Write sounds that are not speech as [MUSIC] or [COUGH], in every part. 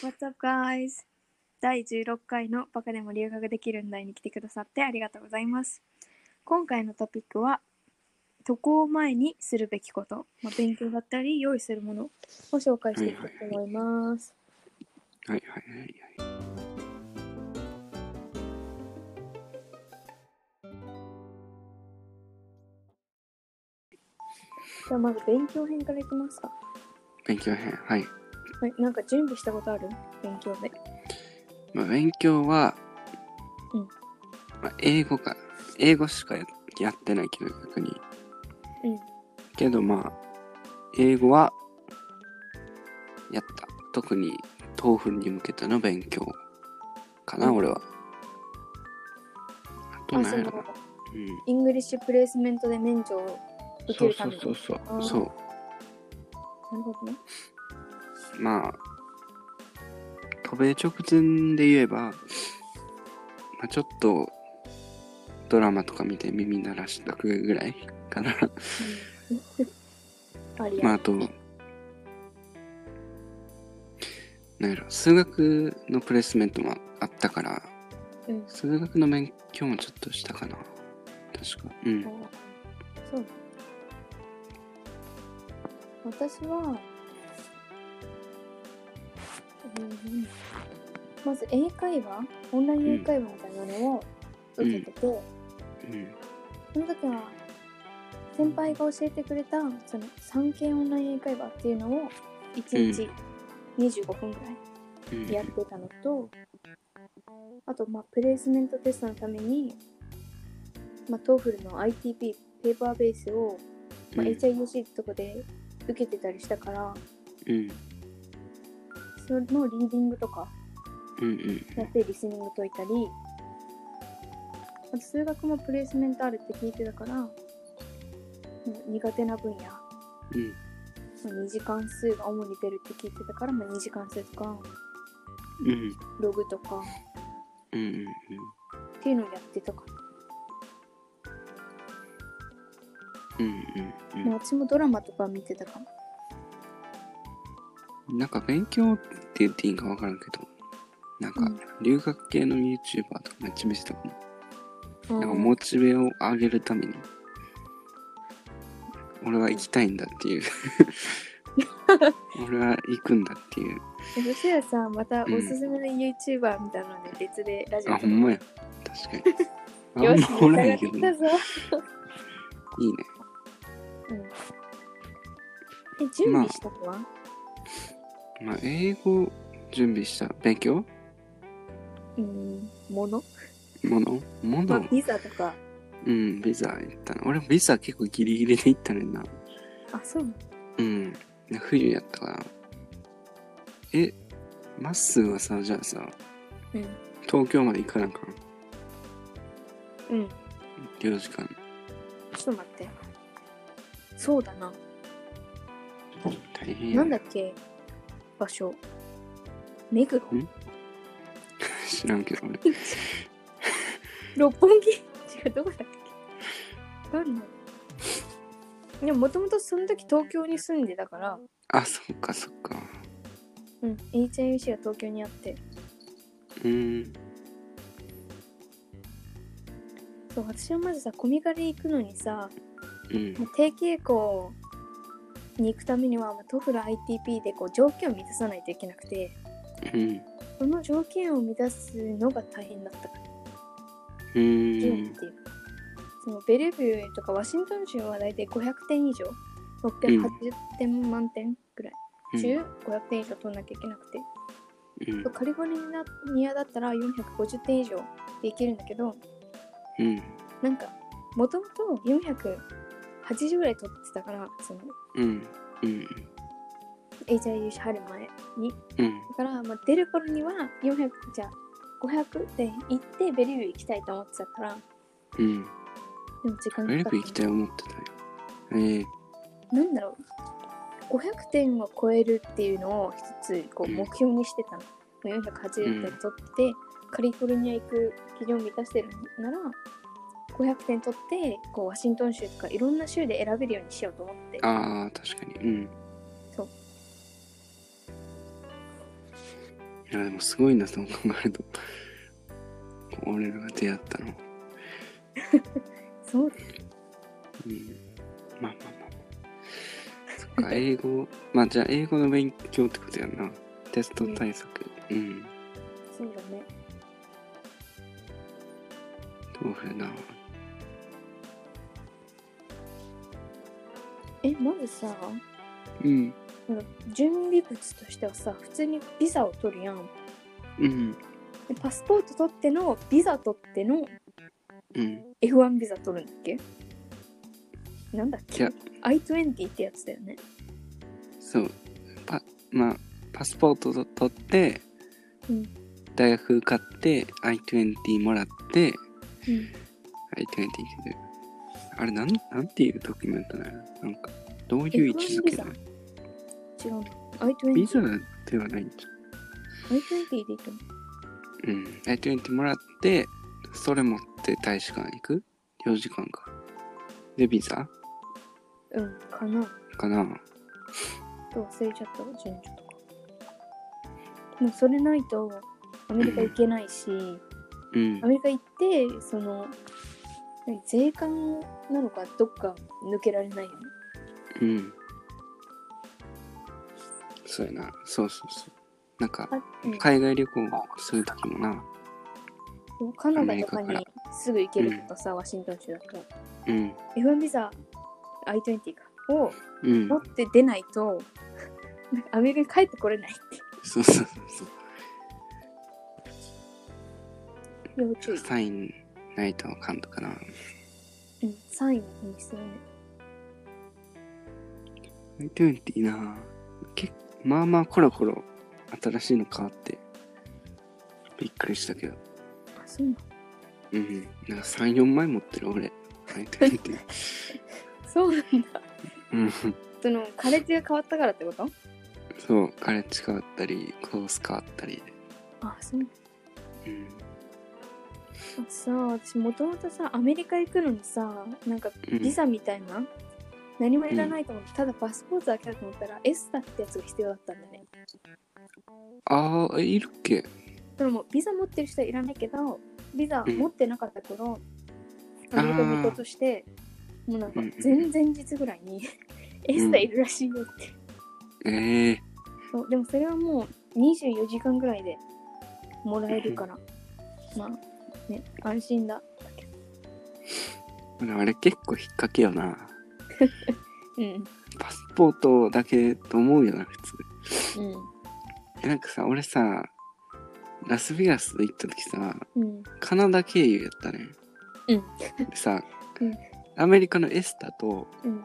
What's up, guys? 第16回のバカでも留学できるんだいに来てくださってありがとうございます。今回のトピックは、渡航前にするべきこと、まあ、勉強だったり用意するものを紹介していきたいと思います。はいはいはいはい。じゃあまず勉強編からいきますか。勉強編。はい。はい、なんか準備したことある？勉強で。まあ、勉強は、うんまあ、英語か。英語しかややってないけど、逆に。うん。けどまあ、英語は、やった。特に、 TOEFL に向けての勉強かな、うん俺は。あとあ、その何やろな。うん。 English placement で免除を受けそうるために。そうそうそうあ。ーそう。なるほどね。まあ、渡米直前で言えば、まあ、ちょっとドラマとか見て耳鳴らしとくぐらい [LAUGHS] かな。まあ、や。あと、なんやろ、数学のプレイスメントもあったから、うん。数学の勉強もちょっとしたかな。確か。うん。そう。私は、うん、まず英会話オンライン英会話みたいなのを受けてて、うん。その時は先輩が教えてくれたその産経オンライン英会話っていうのを1日25分ぐらいうん。やってたのと、あと、まあ、プレイスメントテストのために、まあ、TOEFL の ITP ペーパーベースを、まあ、うん HIUC ってとこで受けてたりしたから、うん。そのリーディングとかうんうん。やってリスニング解いたり、あと数学もプレイスメントあるって聞いてたから、うん苦手な分野、まうん。あ、2次関数が主に出るって聞いてたから、まあ、2次関数とかうん。ログとかうんうんっていうのをやってたかうん。うんうんな、まあ、私もドラマとか見てたかもうん。なんか勉強って言っていいんかわからんけど、なんかうん留学系の YouTuber とかめっちゃ見せたかも。なんかうんモチベを上げるために、俺は行きたいんだっていう。[LAUGHS] 俺は行くんだっていう。そしたらさ、またおうんすすめの YouTuber みたいなので別でラジオあ、ほんまや。確かに。[LAUGHS] よし、あんまおら召んけどね。いいね。うん。え、準備したのは、まあ、英語準備した？勉強？うん、ものものもまあ、のビザとか。うん、ビザ行ったな。俺ビザ結構ギリギリで行ったねんな。あ、そううん。冬やったから。え、まっすーはさ、じゃあさ、うん。東京まで行かなあかん？うん。領事館。ちょっと待って。そうだな。大変やなんだっけ？場所。目黒ん知らんけど俺。[LAUGHS] 六本木？違う、どこだっけ？どんな？[LAUGHS] でももともとその時東京に住んでたから、あ、そっかそっか。うん、HIUC が東京にあって、うーん。そう、私はまずさ、コミカル行くのにさ、うん。まあ定期エコに行くためには、まあ、トフラ ITP でこう条件を満たさないといけなくて、うん。その条件を満たすのが大変だったから、うん。備っていう。そのベルビューとかワシントン州は大体500点以上、680点満点ぐらい。中、500点以上取んなきゃいけなくて。うん。カリフォルニアだったら450点以上でいけるんだけど、うん。なんか、もともと480ぐらい取ってたから、その、うん。うん。HIU 入る前に。うん。だから、まあ、出る頃には400、じゃあ500点行ってベルビュー行きたいと思ってたから、うん。でも時間ウェルかかっブ行きたい思ってたよ。ええた。なんだろう。500点を超えるっていうのを一つこううん目標にしてたの。480点取って、カリフォルニア行く基準を満たしてるなら、500点取ってこうワシントン州とかいろんな州で選べるようにしようと思って。ああ、確かに。うん。や、でもすごいな、そう考えると。俺らが出会ったの。[LAUGHS] そううん。まあまあまあまあ。そっか、英語、まあじゃあ英語の勉強ってことやんな。テスト対策。うん。そうだね。どうやな。え、まずさ、うん。なんか準備物としてはさ、普通にビザを取るやん。うん。でパスポート取っての、ビザ取ってのうん。F1 ビザ取るんだっけ？なんだっけ？いや ?I20 ってやつだよね。そう。パ、まあ、パスポートと取って、うん。大学受かって、I20 もらって、うん。I20 ってあれ、なん、なんていうドキュメントなの？なんか、どういう位置づけなの？違うの。I20。ビザではないんじ I20 で行くの。ゃん。うん。I20 もらって、それ持って大使館行く ?4 時間か。で、ビザ？うん、かな。かなと忘れちゃったわ、順序とか。でもそれないとアメリカ行けないし、うんア。メリカ行って、その、何税関なのかどっか抜けられないよね。うん。そうやな。そうそうそう。なんか、あ、うん、海外旅行するときもな。カナダとかにらすぐ行けるとかさ、ワシントン州だと。うん。F1 ビザ I20 かをうん持。って出ないと、[LAUGHS] なんかアメリカに帰ってこれないって。そうそうそうそう。要注意。サインないとあかんとかな。うん、サイン必要ね。I20 な。けまあまあコロコロ新しいの変わって。びっくりしたけど。あ、そうなの？うんなんか34枚持ってる俺。I20 [LAUGHS] そうなんだ。うん。その、カレッジが変わったからってこと？そう。カレッジ変わったりコース変わったりで。あ、そう。うんさあ私もともとさアメリカ行くのにさなんかうん。ビザみたいな、何もいらないと思って、ただパスポートだけだと思ったらエスタってやつが必要だったんだね。ああいるっけ？それもビザ持ってる人はいらないけどビザうん持ってなかった頃、アメリカに行こうとしてもうなんかうん前々日ぐらいにエスタいるらしいよって、ええそうでもそれはもう24時間ぐらいでもらえるから、[LAUGHS] まあね安心だ。ー、あれ結構引っ掛けよな。[LAUGHS] うん。パスポートだけと思うよな普通。うん。えなんかさ俺さラスベガス行った時さうん。カナダ経由やったね。うん。でさ、うん。アメリカのエスタと、うん。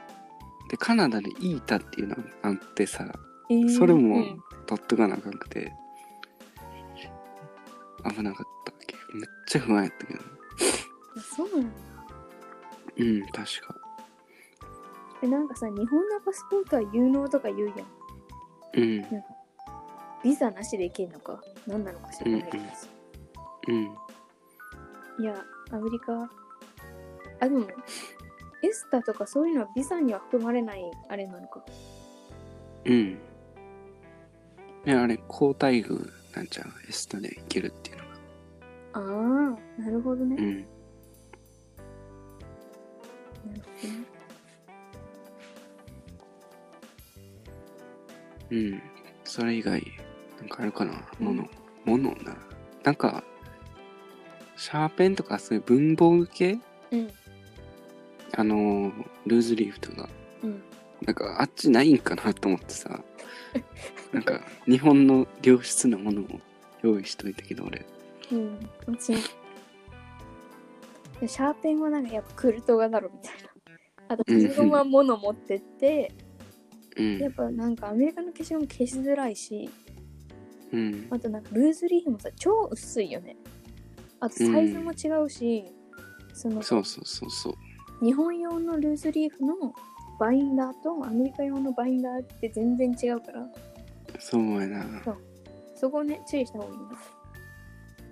で、カナダでイータっていうのがあってさ、えーそれもうん取っとかなあかんくて、危なかっためっちゃ不安やったけど。あそうなんだうん、確か。えなんかさ日本のパスポートは有能とか言うやんうん、ビザなしで行けんのか何なのか知らないけどさ、うん。いやアメリカあでもエスタとかそういうのはビザには含まれないあれなのかうん。ね、あれ、高待遇なんちゃう？エスタで行けるっていうのが。ああなるほどね、うん。なるほどねうん。それ以外、なんかあるかな？うんもの。ものな。なんか、シャーペンとかそういう文房具系？うんあのールーズリーフとか。うんなんかあっちないんかなと思ってさ。なんか日本の良質なものを用意しといたけど俺。うん。私。もでシャーペンはなんかやっぱクルトガだろみたいな。あとうん自分は物持ってって、うん。やっぱなんかアメリカの消しゴム消しづらいし。うん。あとなんかルーズリーフもさ超薄いよね。あとサイズも違うし、そのそうそうそうそう。日本用のルーズリーフのバインダーとアメリカ用のバインダーって全然違うから。そうやな。そこをね注意した方がいいんだ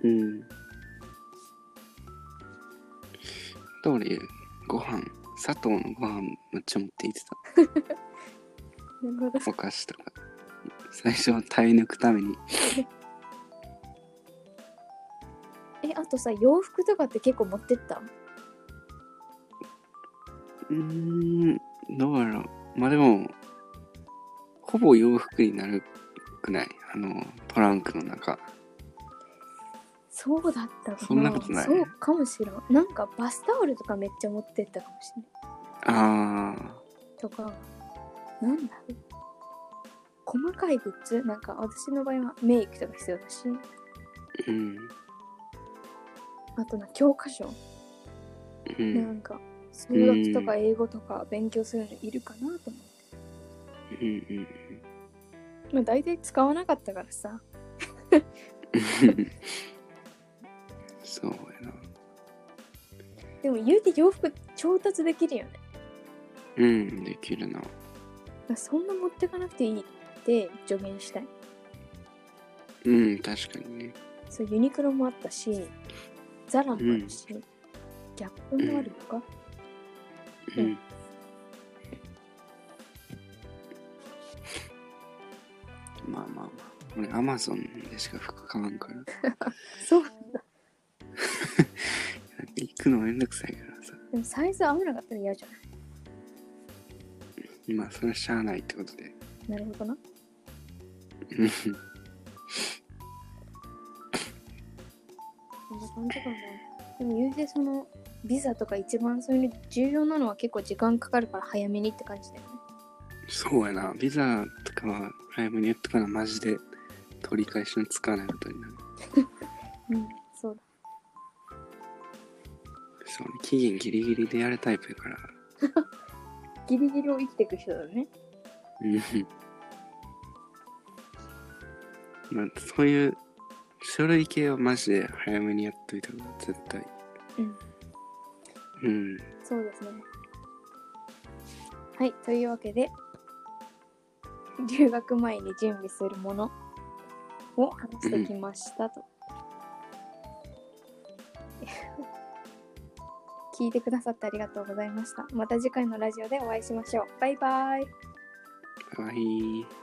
うん。と俺、ご飯、砂糖のご飯めっちゃ持って行ってた。[LAUGHS] お菓子とか。最初は耐え抜くために。[LAUGHS] え、あとさ、洋服とかって結構持ってった？うーん、どうやろう。まあでも、ほぼ洋服になるくない？あの、トランクの中。そうだったかなそんなことないそうかもしれん。なんかバスタオルとかめっちゃ持ってったかもしれない。あとか、なんだろう。細かいグッズ？なんか私の場合はメイクとか必要だし、ー、うん。あとな、教科書。う。なんんか、数学とか英語とか勉強するのいるかなと思って。うんうんまあ大体使わなかったからさ。[LAUGHS] うん。そうやな。でも言うて洋服調達できるよね。うん、できるな。そんな持ってかなくていいって助言したい。うん、確かにね。そう、ユニクロもあったし、ザラもあるし、ギャップもあるのか、うんうん。まあまあまあ。俺、アマゾンでしか服買わんから。[LAUGHS] そう。[LAUGHS] 行くのめんどくさいからさ。でもサイズ合わなかったら嫌じゃない？まあ、それはしゃあないってことで。なるほどな。う [LAUGHS] んこんな感じかな。でも言うてその、ビザとか一番そういうの重要なのは結構時間かかるから早めにって感じだよね。そうやな。ビザとかは早めに言っとかな、マジで取り返しのつかないことになる。[LAUGHS] うん。そうね、期限ギリギリでやるタイプやから。[LAUGHS] ギリギリを生きていく人だね。うんまあ、そういう書類系はマジで早めにやっといた方が絶対。うん。うん。そうですね。はい、というわけで、留学前に準備するものを話してきましたと。聞いてくださってありがとうございました。また次回のラジオでお会いしましょう。バイバイ。はい。